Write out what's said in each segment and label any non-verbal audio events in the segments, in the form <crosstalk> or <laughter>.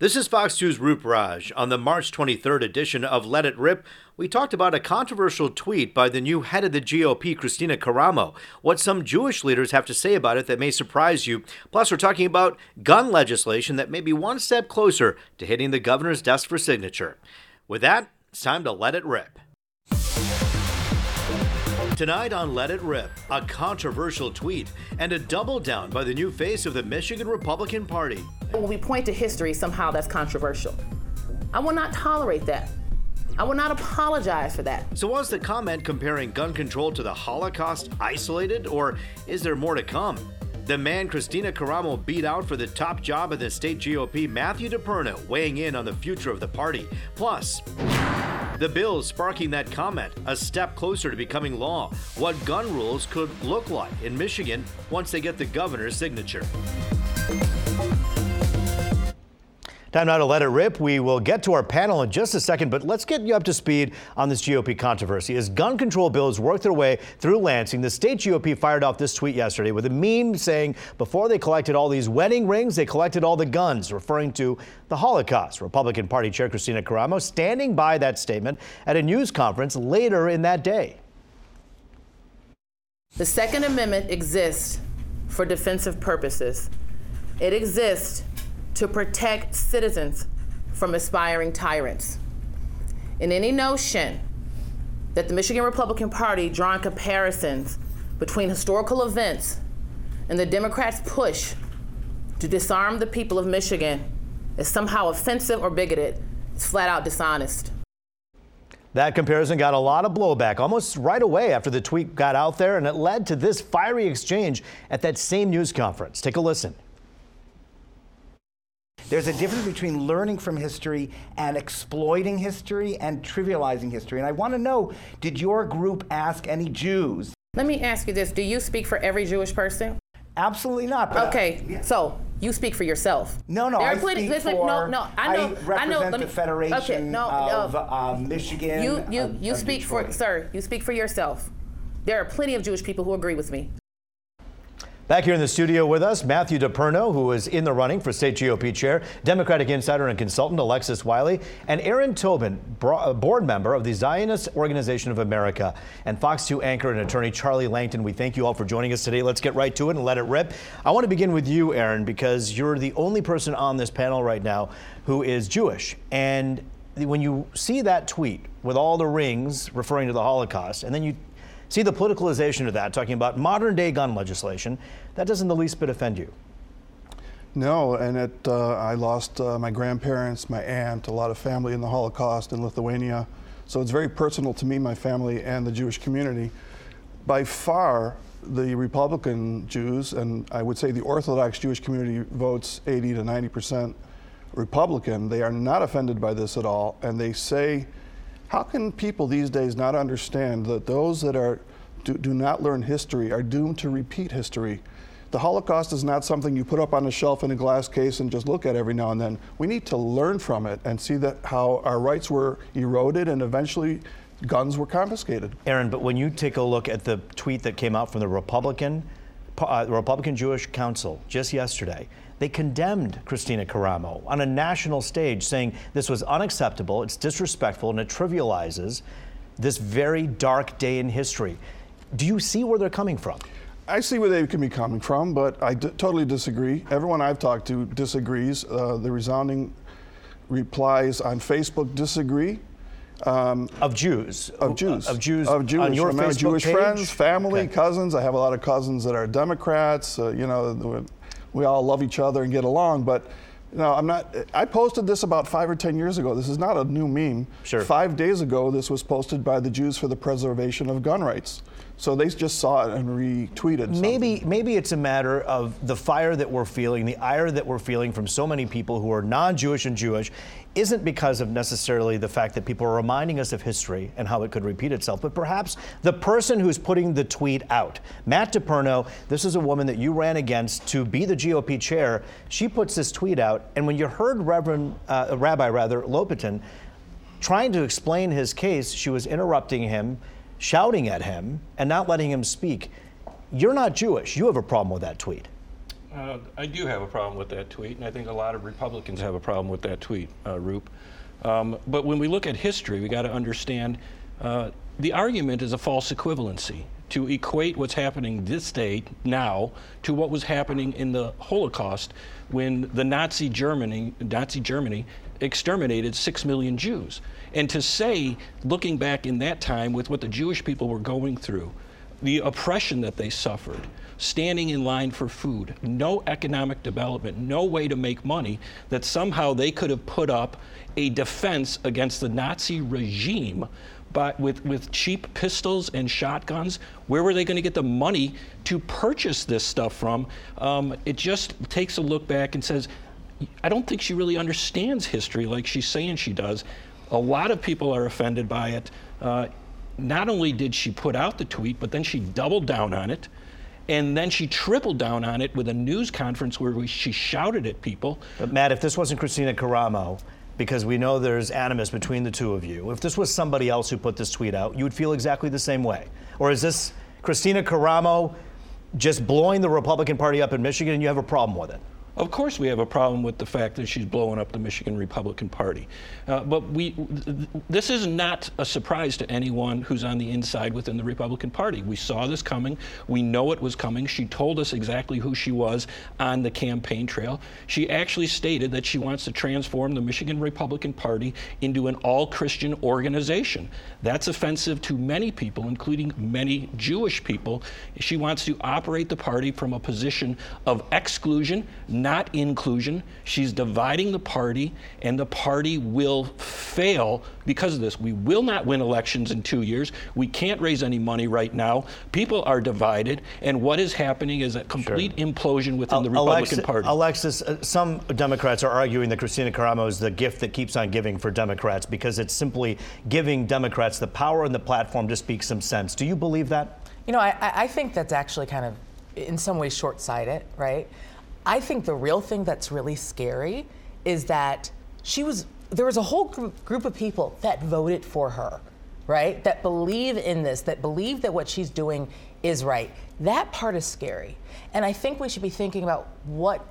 This is Fox 2's Roop Raj. On the March 23rd edition of Let It Rip, we talked about a controversial tweet by the new head of the GOP, Kristina Karamo, what some Jewish leaders have to say about it that may surprise you. Plus, we're talking about gun legislation that may be one step closer to hitting the governor's desk for signature. With that, it's time to let it rip. Tonight on Let It Rip, a controversial tweet and a double down by the new face of the Michigan Republican Party. When we point to history, somehow that's controversial. I will not tolerate that. I will not apologize for that. So, was the comment comparing gun control to the Holocaust isolated, or is there more to come? The man Kristina Karamo beat out for the top job of the state GOP, Matthew DePerno, weighing in on the future of the party. Plus, the bill sparking that comment, a step closer to becoming law. What gun rules could look like in Michigan once they get the governor's signature. Time now to let it rip. We will get to our panel in just a second, but let's get you up to speed on this GOP controversy. As gun control bills work their way through Lansing, the state GOP fired off this tweet yesterday with a meme saying before they collected all these wedding rings, they collected all the guns, referring to the Holocaust. Republican Party Chair Kristina Karamo standing by that statement at a news conference later in that day. The Second Amendment exists for defensive purposes. It exists to protect citizens from aspiring tyrants. And any notion that the Michigan Republican Party drawing comparisons between historical events and the Democrats' push to disarm the people of Michigan is somehow offensive or bigoted is flat out dishonest. That comparison got a lot of blowback almost right away after the tweet got out there, and it led to this fiery exchange at that same news conference. Take a listen. There's a difference between learning from history and exploiting history and trivializing history. And I want to know did your group ask any Jews? Let me ask you this Do you speak for every Jewish person? Absolutely not. okay, yeah. so you speak for yourself. No, no, I plenty, speak for. No, no, I know. I represent I know, the me, Federation okay, no, of no. Uh, Michigan. You, you, of, you of speak Detroit. for, sir. You speak for yourself. There are plenty of Jewish people who agree with me. Back here in the studio with us, Matthew DePerno, who is in the running for state GOP chair, Democratic insider and consultant Alexis Wiley, and Aaron Tobin, uh, board member of the Zionist Organization of America, and Fox 2 anchor and attorney Charlie Langton. We thank you all for joining us today. Let's get right to it and let it rip. I want to begin with you, Aaron, because you're the only person on this panel right now who is Jewish. And when you see that tweet with all the rings referring to the Holocaust, and then you See the politicalization of that, talking about modern day gun legislation, that doesn't the least bit offend you. No, and it, uh, I lost uh, my grandparents, my aunt, a lot of family in the Holocaust in Lithuania. So it's very personal to me, my family, and the Jewish community. By far, the Republican Jews, and I would say the Orthodox Jewish community votes 80 to 90 percent Republican. They are not offended by this at all, and they say how can people these days not understand that those that are do, do not learn history are doomed to repeat history? The Holocaust is not something you put up on a shelf in a glass case and just look at every now and then. We need to learn from it and see that how our rights were eroded and eventually guns were confiscated. Aaron, but when you take a look at the tweet that came out from the Republican uh, Republican Jewish Council just yesterday, they condemned Kristina Karamo on a national stage, saying this was unacceptable, it's disrespectful, and it trivializes this very dark day in history. Do you see where they're coming from? I see where they can be coming from, but I totally disagree. Everyone I've talked to disagrees. Uh, the resounding replies on Facebook disagree. Um, of Jews. Of Jews. Of Jews. Of Jews. On your Facebook Jewish page? friends, family, okay. cousins. I have a lot of cousins that are Democrats. Uh, you know, we all love each other and get along, but No, I'm not. I posted this about five or ten years ago. This is not a new meme. Sure. Five days ago, this was posted by the Jews for the Preservation of Gun Rights. So they just saw it and retweeted. something. Maybe maybe it's a matter of the fire that we're feeling, the ire that we're feeling from so many people who are non-Jewish and Jewish, isn't because of necessarily the fact that people are reminding us of history and how it could repeat itself, but perhaps the person who's putting the tweet out. Matt DePerno, this is a woman that you ran against to be the GOP chair. She puts this tweet out, and when you heard Reverend uh, Rabbi rather Lopatin trying to explain his case, she was interrupting him shouting at him and not letting him speak. You're not Jewish. You have a problem with that tweet. Uh, I do have a problem with that tweet, and I think a lot of Republicans have a problem with that tweet, uh, Roop. Um, but when we look at history, we got to understand uh, the argument is a false equivalency to equate what's happening this day now to what was happening in the Holocaust when the Nazi Germany, Nazi Germany exterminated six million Jews. And to say, looking back in that time with what the Jewish people were going through, the oppression that they suffered, standing in line for food, no economic development, no way to make money, that somehow they could have put up a defense against the Nazi regime but with, with cheap pistols and shotguns, where were they going to get the money to purchase this stuff from? Um, it just takes a look back and says, I don't think she really understands history like she's saying she does. A lot of people are offended by it. Uh, not only did she put out the tweet, but then she doubled down on it. And then she tripled down on it with a news conference where we, she shouted at people. But Matt, if this wasn't Kristina Karamo, because we know there's animus between the two of you, if this was somebody else who put this tweet out, you would feel exactly the same way. Or is this Kristina Karamo just blowing the Republican Party up in Michigan and you have a problem with it? Of course, we have a problem with the fact that she's blowing up the Michigan Republican Party. Uh, but we, this is not a surprise to anyone who's on the inside within the Republican Party. We saw this coming. We know it was coming. She told us exactly who she was on the campaign trail. She actually stated that she wants to transform the Michigan Republican Party into an all Christian organization. That's offensive to many people, including many Jewish people. She wants to operate the party from a position of exclusion, not inclusion. She's dividing the party, and the party will fail because of this. We will not win elections in two years. We can't raise any money right now. People are divided, and what is happening is a complete sure. implosion within the Republican Alexis, Party. Alexis, uh, some Democrats are arguing that Kristina Karamo is the gift that keeps on giving for Democrats because it's simply giving Democrats the power and the platform to speak some sense. Do you believe that? You know, I, I think that's actually kind of, in some ways, short sighted, right? I think the real thing that's really scary is that she was there was a whole group of people that voted for her, right? That believe in this, that believe that what she's doing is right. That part is scary. And I think we should be thinking about what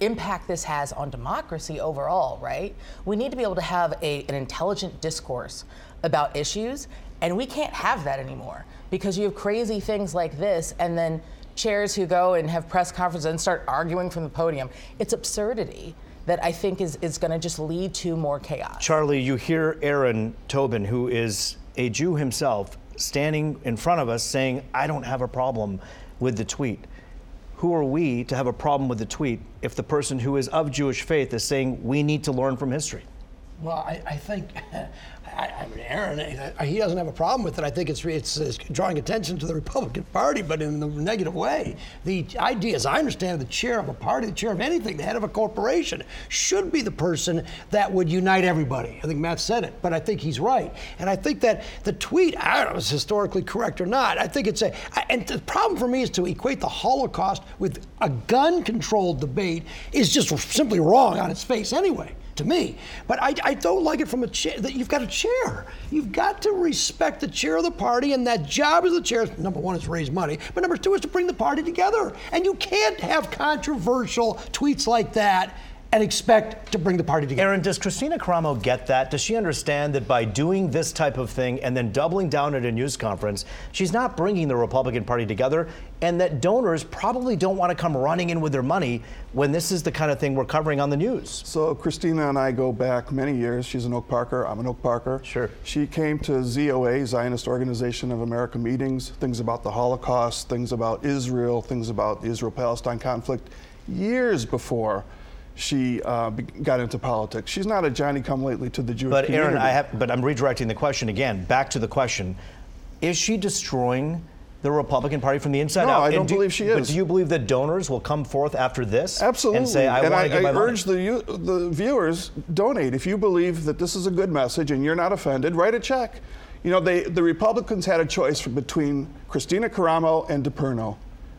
impact this has on democracy overall, right? We need to be able to have a, an intelligent discourse about issues, and we can't have that anymore because you have crazy things like this and then chairs who go and have press conferences and start arguing from the podium. It's absurdity that I think is, is going to just lead to more chaos. Charlie, you hear Aaron Tobin, who is a Jew himself, standing in front of us saying, I don't have a problem with the tweet. Who are we to have a problem with the tweet if the person who is of Jewish faith is saying we need to learn from history? Well, I, I think <laughs> I, I mean, Aaron, he doesn't have a problem with it. I think it's, it's, it's drawing attention to the Republican Party, but in a negative way. The idea, as I understand the chair of a party, the chair of anything, the head of a corporation, should be the person that would unite everybody. I think Matt said it, but I think he's right. And I think that the tweet, I don't know if it's historically correct or not. I think it's a, and the problem for me is to equate the Holocaust with a gun controlled debate is just simply wrong on its face anyway to me. But I, I don't like it from a chair that you've got a chair. You've got to respect the chair of the party, and that job as the chair, number one, is raise money, but number two is to bring the party together. And you can't have controversial tweets like that and expect to bring the party together. Aaron, does Kristina Karamo get that? Does she understand that by doing this type of thing and then doubling down at a news conference, she's not bringing the Republican Party together, and that donors probably don't want to come running in with their money when this is the kind of thing we're covering on the news? So Kristina and I go back many years. She's an Oak Parker. I'm an Oak Parker. Sure. She came to ZOA, Zionist Organization of America meetings, things about the Holocaust, things about Israel, things about the Israel-Palestine conflict, years before she uh, got into politics. She's not a Johnny come lately to the Jewish But community. Aaron, I have. But I'm redirecting the question again. Back to the question: Is she destroying the Republican Party from the inside No, out? I don't do- believe she is. But do you believe that donors will come forth after this Absolutely. and say, "I want to give my I money"? urge the, the viewers donate. If you believe that this is a good message and you're not offended, write a check. You know, they, the Republicans had a choice between Kristina Karamo and DePerno.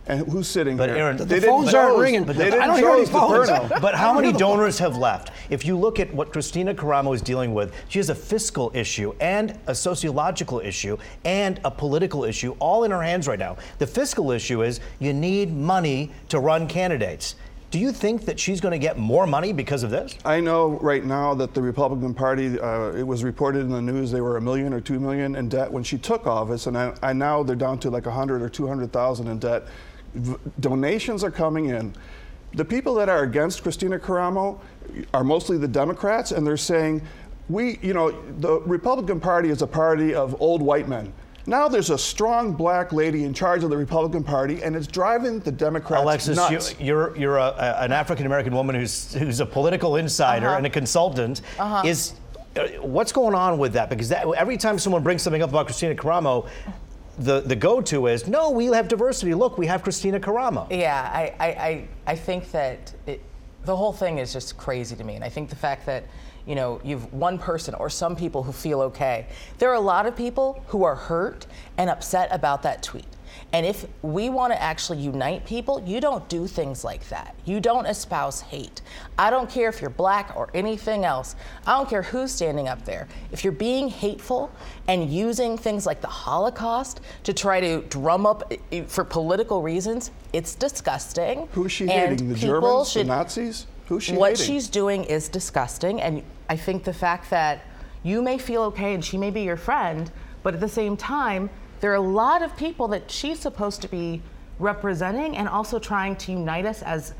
And who's sitting But here? Aaron- The they phones didn't aren't ringing. They I didn't don't hear any phones. <laughs> But how many donors have left? If you look at what Kristina Karamo is dealing with, she has a fiscal issue and a sociological issue and a political issue all in her hands right now. The fiscal issue is you need money to run candidates. Do you think that she's going to get more money because of this? I know right now that the Republican Party, uh, it was reported in the news they were a million or two million in debt when she took office, and I, I now they're down to like a hundred or two hundred thousand in debt. V- donations are coming in. The people that are against Kristina Karamo are mostly the Democrats, and they're saying, we, you know, the Republican Party is a party of old white men. Now there's a strong black lady in charge of the Republican Party, and it's driving the Democrats Alexis, nuts. you, you're you're a, a- an African American woman who's who's a political insider Uh-huh. and a consultant. Is uh, what's going on with that? Because that, every time someone brings something up about Kristina Karamo, the the go-to is no, we have diversity. Look, we have Kristina Karamo. Yeah, I, I, I, I think that it, the whole thing is just crazy to me. And I think the fact that, you know, you've one person or some people who feel okay. There are a lot of people who are hurt and upset about that tweet. And if we want to actually unite people, you don't do things like that. You don't espouse hate. I don't care if you're black or anything else. I don't care who's standing up there. If you're being hateful and using things like the Holocaust to try to drum up for political reasons, it's disgusting. Who's she and hating? The Germans? The Nazis? Who's she hating? what hating? she's doing is disgusting, and I think the fact that you may feel okay and she may be your friend, but at the same time, there are a lot of people that she's supposed to be representing and also trying to unite us as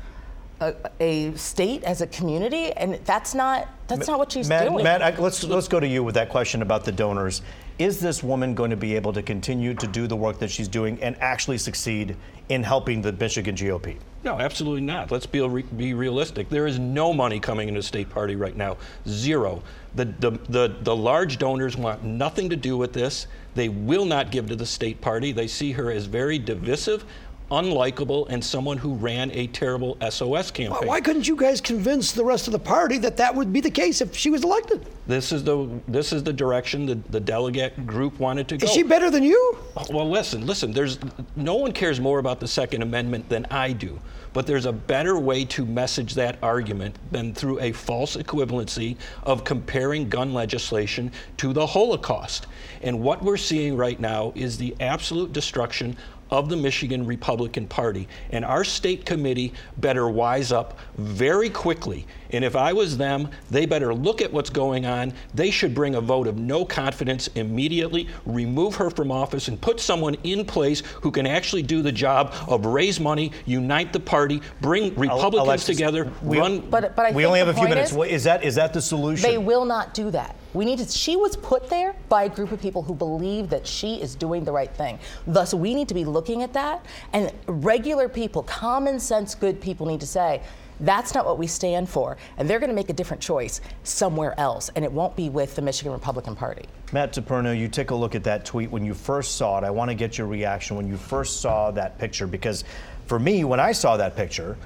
a, a state, as a community, and that's not that's not what she's Matt, doing. Matt, I, let's let's go to you with that question about the donors. Is this woman going to be able to continue to do the work that she's doing and actually succeed in helping the Michigan GOP? No, absolutely not. Let's be, be realistic. There is no money coming into the state party right now. Zero. The, the, the, the large donors want nothing to do with this. They will not give to the state party. They see her as very divisive, unlikable, and someone who ran a terrible SOS campaign. Why couldn't you guys convince the rest of the party that that would be the case if she was elected? This is the this is the direction the, the delegate group wanted to go. Is she better than you? Oh, well, listen, listen. There's no one cares more about the Second Amendment than I do. But there's a better way to message that argument than through a false equivalency of comparing gun legislation to the Holocaust. And what we're seeing right now is the absolute destruction of the Michigan Republican Party. And our state committee better wise up very quickly. And if I was them, they better look at what's going on. They should bring a vote of no confidence immediately, remove her from office, and put someone in place who can actually do the job of raise money, unite the party, bring Republicans Alexis, together, we- run. but but I we only have a few minutes. is- What- Is that is that the solution? They will not do that. We need to. She was put there by a group of people who believe that she is doing the right thing. Thus, we need to be looking at that. And regular people, common sense, good people, need to say. That's not what we stand for. And they're going to make a different choice somewhere else. And it won't be with the Michigan Republican Party. Matt DePerno, you take a look at that tweet when you first saw it. I want to get your reaction when you first saw that picture because for me, when I saw that picture,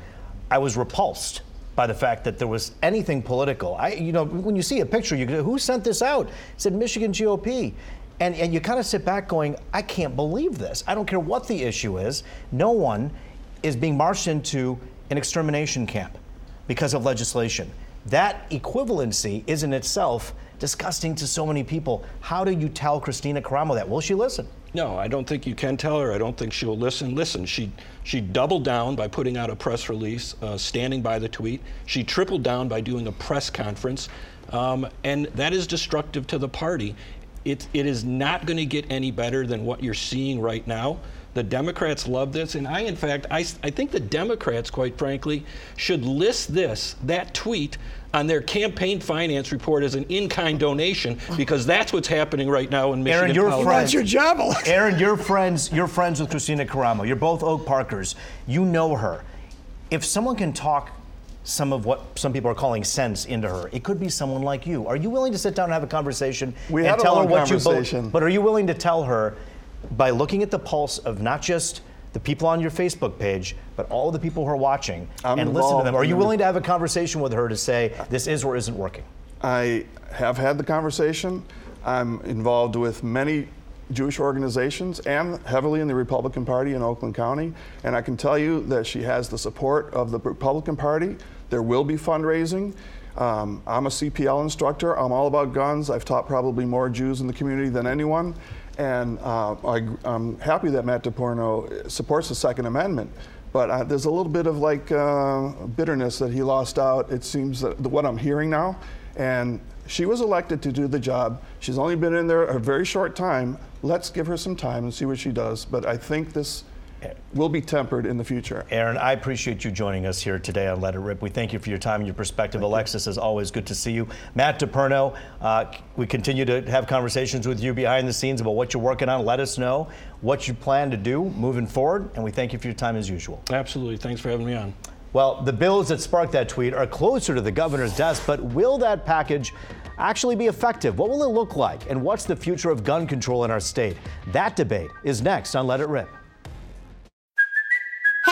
I was repulsed by the fact that there was anything political. I, you know, when you see a picture, you go, who sent this out? It said Michigan GOP. And, and you kind of sit back going, I can't believe this. I don't care what the issue is. No one is being marched into an extermination camp because of legislation. That equivalency is in itself disgusting to so many people. How do you tell Kristina Karamo that? Will she listen? No, I don't think you can tell her. I don't think she'll listen. Listen, she she doubled down by putting out a press release, uh, standing by the tweet. She tripled down by doing a press conference, um, and that is destructive to the party. It it is not going to get any better than what you're seeing right now. The Democrats love this, and I, in fact, I, I think the Democrats, quite frankly, should list this that tweet on their campaign finance report as an in-kind donation because that's what's happening right now in Michigan. Aaron, your politics. friend- That's your job, Aaron, you're friends. You're friends with Kristina Karamo. You're both Oak Parkers. You know her. If someone can talk some of what some people are calling sense into her. It could be someone like you. Are you willing to sit down and have a conversation We and had a tell long her what you conversation. believe? But are you willing to tell her by looking at the pulse of not just the people on your Facebook page, but all the people who are watching I'm and listen to them? Are you willing to have a conversation with her to say this is or isn't working? I have had the conversation. I'm involved with many Jewish organizations and heavily in the Republican Party in Oakland County. And I can tell you that she has the support of the Republican Party. There will be fundraising. Um, I'm a CPL instructor. I'm all about guns. I've taught probably more Jews in the community than anyone. And uh, I, am happy that Matt DePerno supports the Second Amendment. But uh, there's a little bit of like uh, bitterness that he lost out. It seems that what I'm hearing now, and she was elected to do the job. She's only been in there a very short time. Let's give her some time and see what she does. But I think this will be tempered in the future. Aaron, I appreciate you joining us here today on Let It Rip. We thank you for your time and your perspective. Alexis, is always good to see you. Matt DePerno, uh, we continue to have conversations with you behind the scenes about what you're working on. Let us know what you plan to do moving forward, and we thank you for your time as usual. Absolutely. Thanks for having me on. Well, the bills that sparked that tweet are closer to the governor's desk, but will that package actually be effective? What will it look like? And what's the future of gun control in our state? That debate is next on Let It Rip.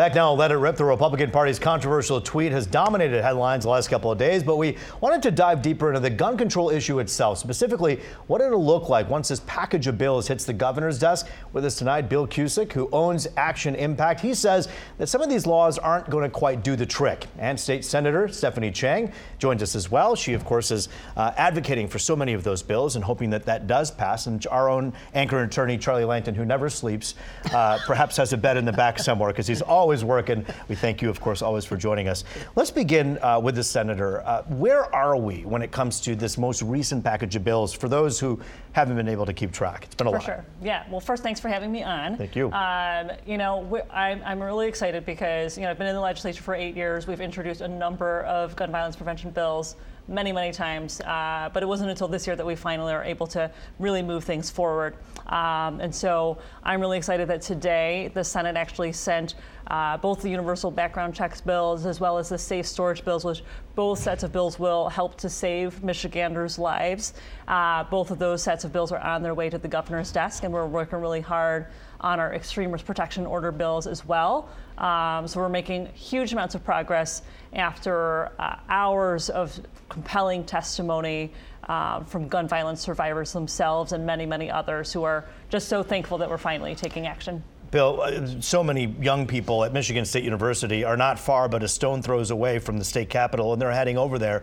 Back now, let it rip. The Republican Party's controversial tweet has dominated headlines the last couple of days, but we wanted to dive deeper into the gun control issue itself, specifically what it'll look like once this package of bills hits the governor's desk. With us tonight, Bill Cusick, who owns Action Impact. He says that some of these laws aren't going to quite do the trick. And State Senator Stephanie Chang joins us as well. She, of course, is uh, advocating for so many of those bills and hoping that that does pass. And our own anchor attorney, Charlie Langton, who never sleeps, uh, perhaps has a bed in the back somewhere because he's always working. We thank you, of course, always for joining us. Let's begin uh, with the senator. Uh, where are we when it comes to this most recent package of bills? For those who haven't been able to keep track, it's been a for lot. sure. Yeah. Well, first, thanks for having me on. Thank you. Um, you know, I'm, I'm really excited because you know I've been in the legislature for eight years. We've introduced a number of gun violence prevention bills many, many times. Uh, but it wasn't until this year that we finally are able to really move things forward. Um, and so I'm really excited that today the Senate actually sent uh, both the universal background checks bills as well as the safe storage bills, which both sets of bills will help to save Michiganders' lives. Uh, both of those sets of bills are on their way to the governor's desk, and we're working really hard on our extreme risk protection order bills as well. Um, so we're making huge amounts of progress after uh, hours of compelling testimony uh, from gun violence survivors themselves and many, many others who are just so thankful that we're finally taking action. Bill, uh, so many young people at Michigan State University are not far but a stone throws away from the state capitol, and they're heading over there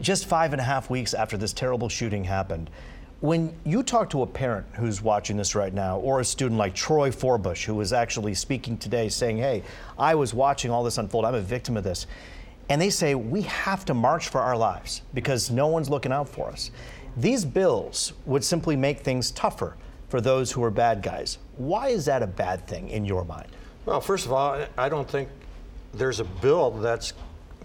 just five and a half weeks after this terrible shooting happened. When you talk to a parent who's watching this right now, or a student like Troy Forbush, who was actually speaking today saying, Hey, I was watching all this unfold, I'm a victim of this. And they say, We have to march for our lives because no one's looking out for us. These bills would simply make things tougher for those who are bad guys. Why is that a bad thing in your mind? Well, first of all, I don't think there's a bill that's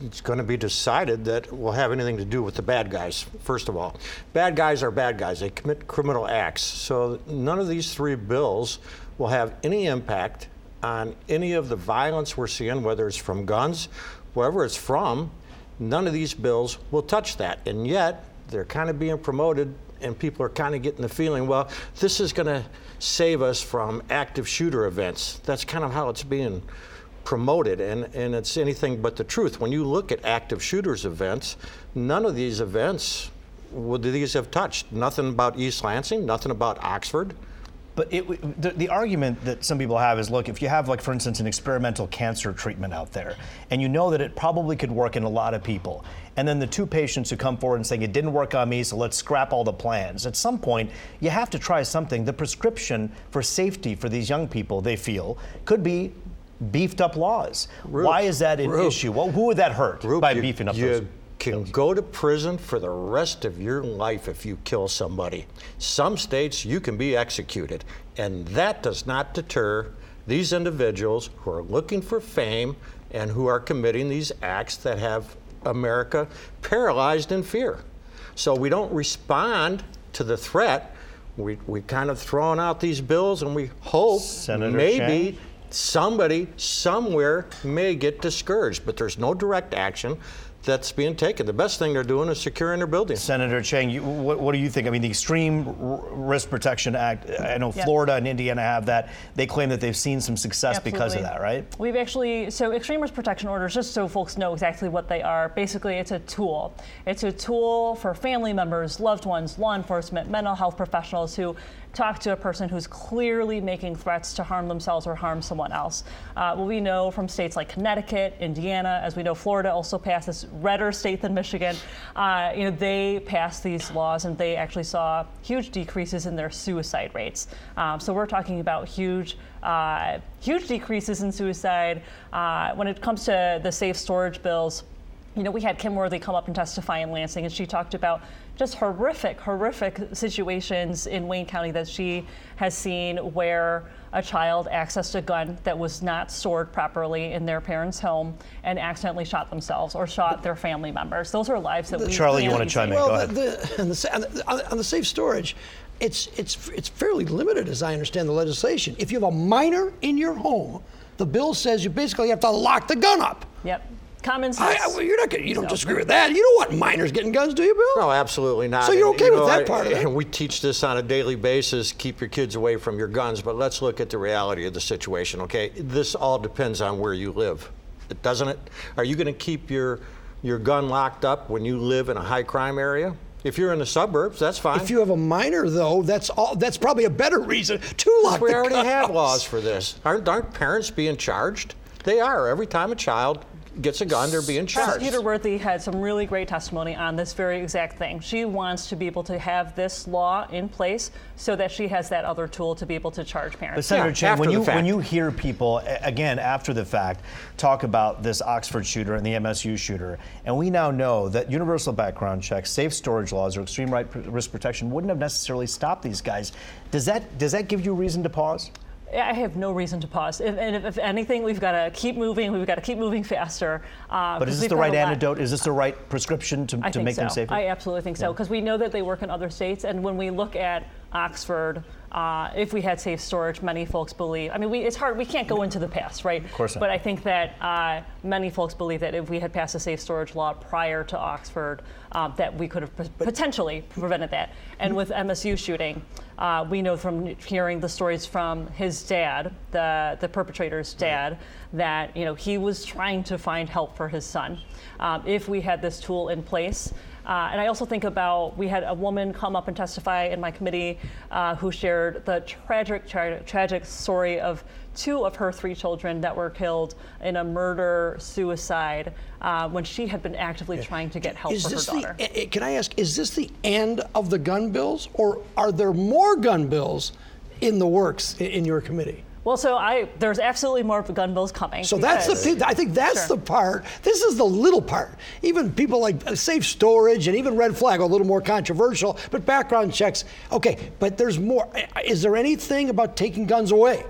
it's going to be decided that will have anything to do with the bad guys, first of all. Bad guys are bad guys. They commit criminal acts. So none of these three bills will have any impact on any of the violence we're seeing, whether it's from guns, wherever it's from. None of these bills will touch that. And yet, they're kind of being promoted, and people are kind of getting the feeling, well, this is going to save us from active shooter events. That's kind of how it's being promoted, and, and it's anything but the truth. When you look at active shooters events, none of these events would these have touched. Nothing about East Lansing, nothing about Oxford. But it, the, the, argument that some people have is look, if you have, like, for instance, an experimental cancer treatment out there, and you know that it probably could work in a lot of people, and then the two patients who come forward and saying it didn't work on me, so let's scrap all the plans. At some point, you have to try something. The prescription for safety for these young people, they feel, could be beefed up laws. Roop, Why is that an Roop. issue? Well, who would that hurt Roop, by you, beefing up you those? can go to prison for the rest of your life if you kill somebody. Some states you can be executed, and that does not deter these individuals who are looking for fame and who are committing these acts that have America paralyzed in fear. So we don't respond to the threat. We, we kind of throwing out these bills and we hope Senator maybe Chang? Somebody somewhere may get discouraged, but there's no direct action that's being taken. The best thing they're doing is securing their buildings. Senator Chang, you, what, what do you think? I mean, the Extreme R- Risk Protection Act, I know Yeah. Florida and Indiana have that. They claim that they've seen some success because of that, right? We've actually, so extreme risk protection orders, just so folks know exactly what they are, basically it's a tool. It's a tool for family members, loved ones, law enforcement, mental health professionals who talk to a person who's clearly making threats to harm themselves or harm someone else. Uh, what we know from states like Connecticut, Indiana, as we know, Florida also passed this redder state than Michigan. Uh, you know, they passed these laws and they actually saw huge decreases in their suicide rates. Um, so we're talking about huge uh, huge decreases in suicide. Uh, when it comes to the safe storage bills, you know, we had Kim Worthy come up and testify in Lansing, and she talked about just horrific, horrific situations in Wayne County that she has seen where a child accessed a gun that was not stored properly in their parents' home and accidentally shot themselves or shot their family members. Those are lives that we Charlie, you wanna be chime in? saving. Go Well, ahead. the, the, on, the, on, the, on the- on the safe storage, it's, it's, it's fairly limited as I understand the legislation. If you have a minor in your home, the bill says you basically have to lock the gun up. Yep. Common sense. I- well, you're not gonna, you don't So- disagree with that. You don't want minors getting guns, do you, Bill? No, absolutely not. So you're And, okay you with know, that I- part of it? And we teach this on a daily basis. Keep your kids away from your guns. But let's look at the reality of the situation. Okay, this all depends on where you live, doesn't it? Are you going to keep your your gun locked up when you live in a high crime area? If you're in the suburbs, that's fine. If you have a minor, though, that's all. That's probably a better reason to lock we the already gun have laws for this. Aren't, aren't parents being charged? They are. Every time a child gets a gun, they're being charged. Prosecutor Worthy had some really great testimony on this very exact thing. She wants to be able to have this law in place so that she has that other tool to be able to charge But parents. Senator Yeah, Chang, when you fact. when you hear people again after the fact talk about this Oxford shooter and the MSU shooter, and we now know that universal background checks, safe storage laws, or extreme right risk protection wouldn't have necessarily stopped these guys. Does that does that give you reason to pause? I have no reason to pause. If, and if, if anything, we've got to keep moving. We've got to keep moving faster. Uh, But is this the right antidote? Is this the right prescription to, to make so. them safer? I absolutely think so because we know that they work in other states, and when we look at Oxford, uh, if we had safe storage, many folks believe. I mean, we, it's hard. We can't go into the past, right? Of course not. But I think that uh, many folks believe that if we had passed a safe storage law prior to Oxford, um, that we could have p- potentially prevented that. And with MSU shooting, uh, we know from hearing the stories from his dad, the the perpetrator's dad, that you know he was trying to find help for his son. Um, if we had this tool in place. Uh, and I also think about we had a woman come up and testify in my committee uh, who shared the tragic, tra- tragic story of two of her three children that were killed in a murder suicide uh, when she had been actively trying to get help Is for her daughter. the? Can I ask? Is this the end of the gun bills, or are there more gun bills in the works in your committee? Well, so I there's absolutely more gun bills coming. So that's the. I think that's Sure. the part. This is the little part. Even people like uh, safe storage and even red flag are a little more controversial, but background checks. Okay, but there's more. Is there anything about taking guns away?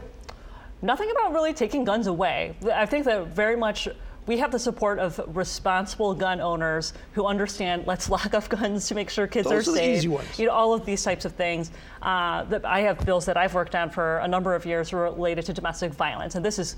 Nothing about really taking guns away. I think that very much we have the support of responsible gun owners who understand let's <laughs> lock up guns to make sure kids Those are are the safe. easy ones. You know, all of these types of things. Uh, that I have bills that I've worked on for a number of years related to domestic violence, and this is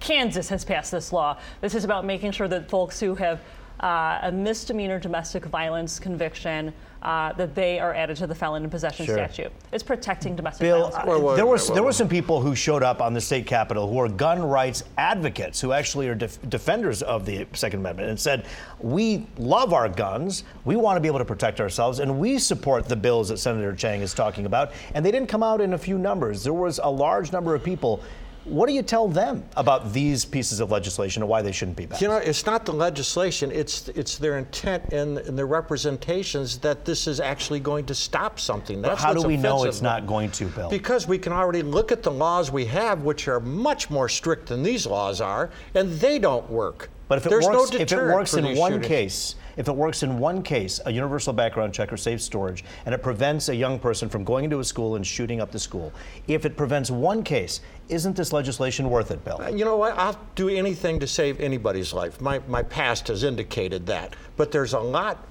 Kansas has passed this law. This is about making sure that folks who have uh, a misdemeanor domestic violence conviction uh, that they are added to the felon in possession Sure. statute. It's protecting domestic Bill, violence. uh, Wait, wait, there was wait, there were some people who showed up on the state capitol who are gun rights advocates, who actually are def- defenders of the Second Amendment, and said, "We love our guns. We want to be able to protect ourselves, and we support the bills that Senator Chang is talking about." And they didn't come out in a few numbers. There was a large number of people What do you tell them about these pieces of legislation and why they shouldn't be passed? You know, it's not the legislation, it's, it's their intent and, and their representations that this is actually going to stop something. That's how do we know it's not going to, Bill? Because we can already look at the laws we have, which are much more strict than these laws are, and they don't work. But if it There's works, no if it works in one case, if it works in one case, a universal background check or safe storage, and it prevents a young person from going into a school and shooting up the school, if it prevents one case, isn't this legislation worth it, Bill? You know what? I'll do anything to save anybody's life. My, my past has indicated that. But there's a lot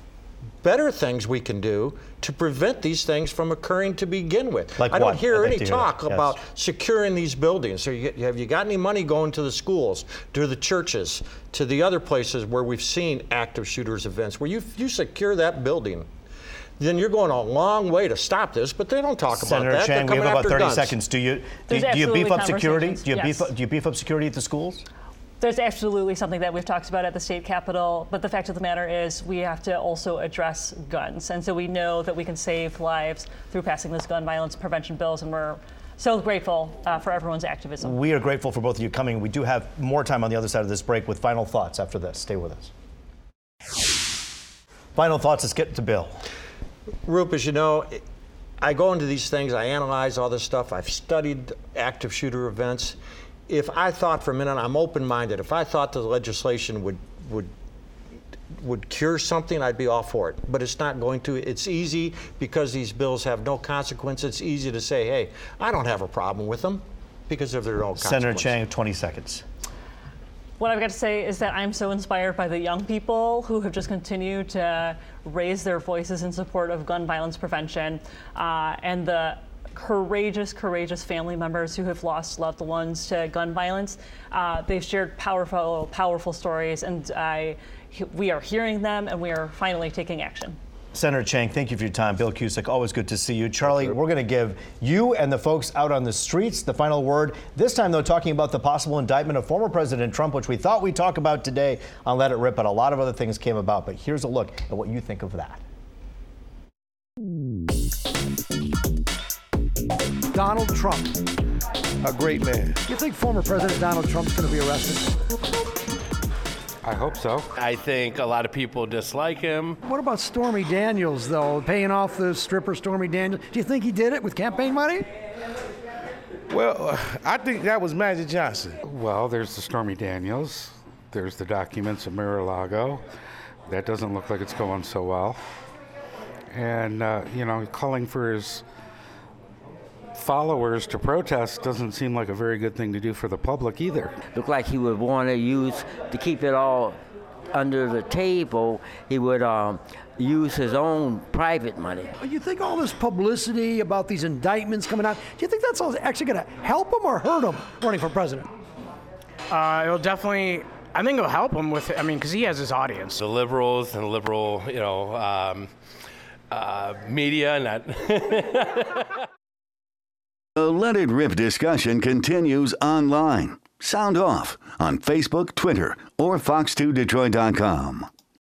better things we can do to prevent these things from occurring to begin with. Like I don't hear I'd any talk yes. about securing these buildings. So you, have you got any money going to the schools, to the churches, to the other places where we've seen active shooters events, where you, you secure that building? Then you're going a long way to stop this, but they don't talk Senator about that. Senator Chang, we They're have coming about after 30 guns. seconds. Do you do, do you beef up security? Do you beef up, do you beef up security at the schools? There's absolutely something that we've talked about at the state capitol, but the fact of the matter is we have to also address guns. And so we know that we can save lives through passing those gun violence prevention bills, and we're so grateful uh, for everyone's activism. We are grateful for both of you coming. We do have more time on the other side of this break with final thoughts after this. Stay with us. Final thoughts. Let's get to Bill. Roop, as you know, I go into these things, I analyze all this stuff, I've studied active shooter events. If I thought for a minute, I'm open minded, if I thought the legislation would, would, would cure something, I'd be all for it. But it's not going to. It's easy because these bills have no consequence. It's easy to say, hey, I don't have a problem with them because of their no consequences. Senator. Chang, 20 seconds. What I've got to say is that I'm so inspired by the young people who have just continued to raise their voices in support of gun violence prevention uh, and the courageous, courageous family members who have lost loved ones to gun violence. Uh, they've shared powerful, powerful stories, and I, we are hearing them and we are finally taking action. Senator Chang, thank you for your time. Bill Cusick, always good to see you. Charlie, we're going to give you and the folks out on the streets the final word. This time, though, talking about the possible indictment of former President Trump, which we thought we'd talk about today on Let It Rip, but a lot of other things came about. But here's a look at what you think of that. Donald Trump. A great man. You think former President Donald Trump's going to be arrested? I hope so. I think a lot of people dislike him. What about Stormy Daniels, though, paying off the stripper Stormy Daniels? Do you think he did it with campaign money? Well, I think that was Magic Johnson. Well, there's the Stormy Daniels. There's the documents of Mar-a-Lago. That doesn't look like it's going so well. And, uh, you know, calling for his followers to protest doesn't seem like a very good thing to do for the public either. Look like he would want to use, to keep it all under the table, he would um, use his own private money. You think all this publicity about these indictments coming out, do you think that's all actually going to help him or hurt him running for president? Uh, it'll definitely. I think it'll help him with. I mean, because he has his audience. The liberals and the liberal, you know, um, uh, media, not. <laughs> The Let It Rip discussion continues online. Sound off on Facebook, Twitter, or Fox2Detroit.com.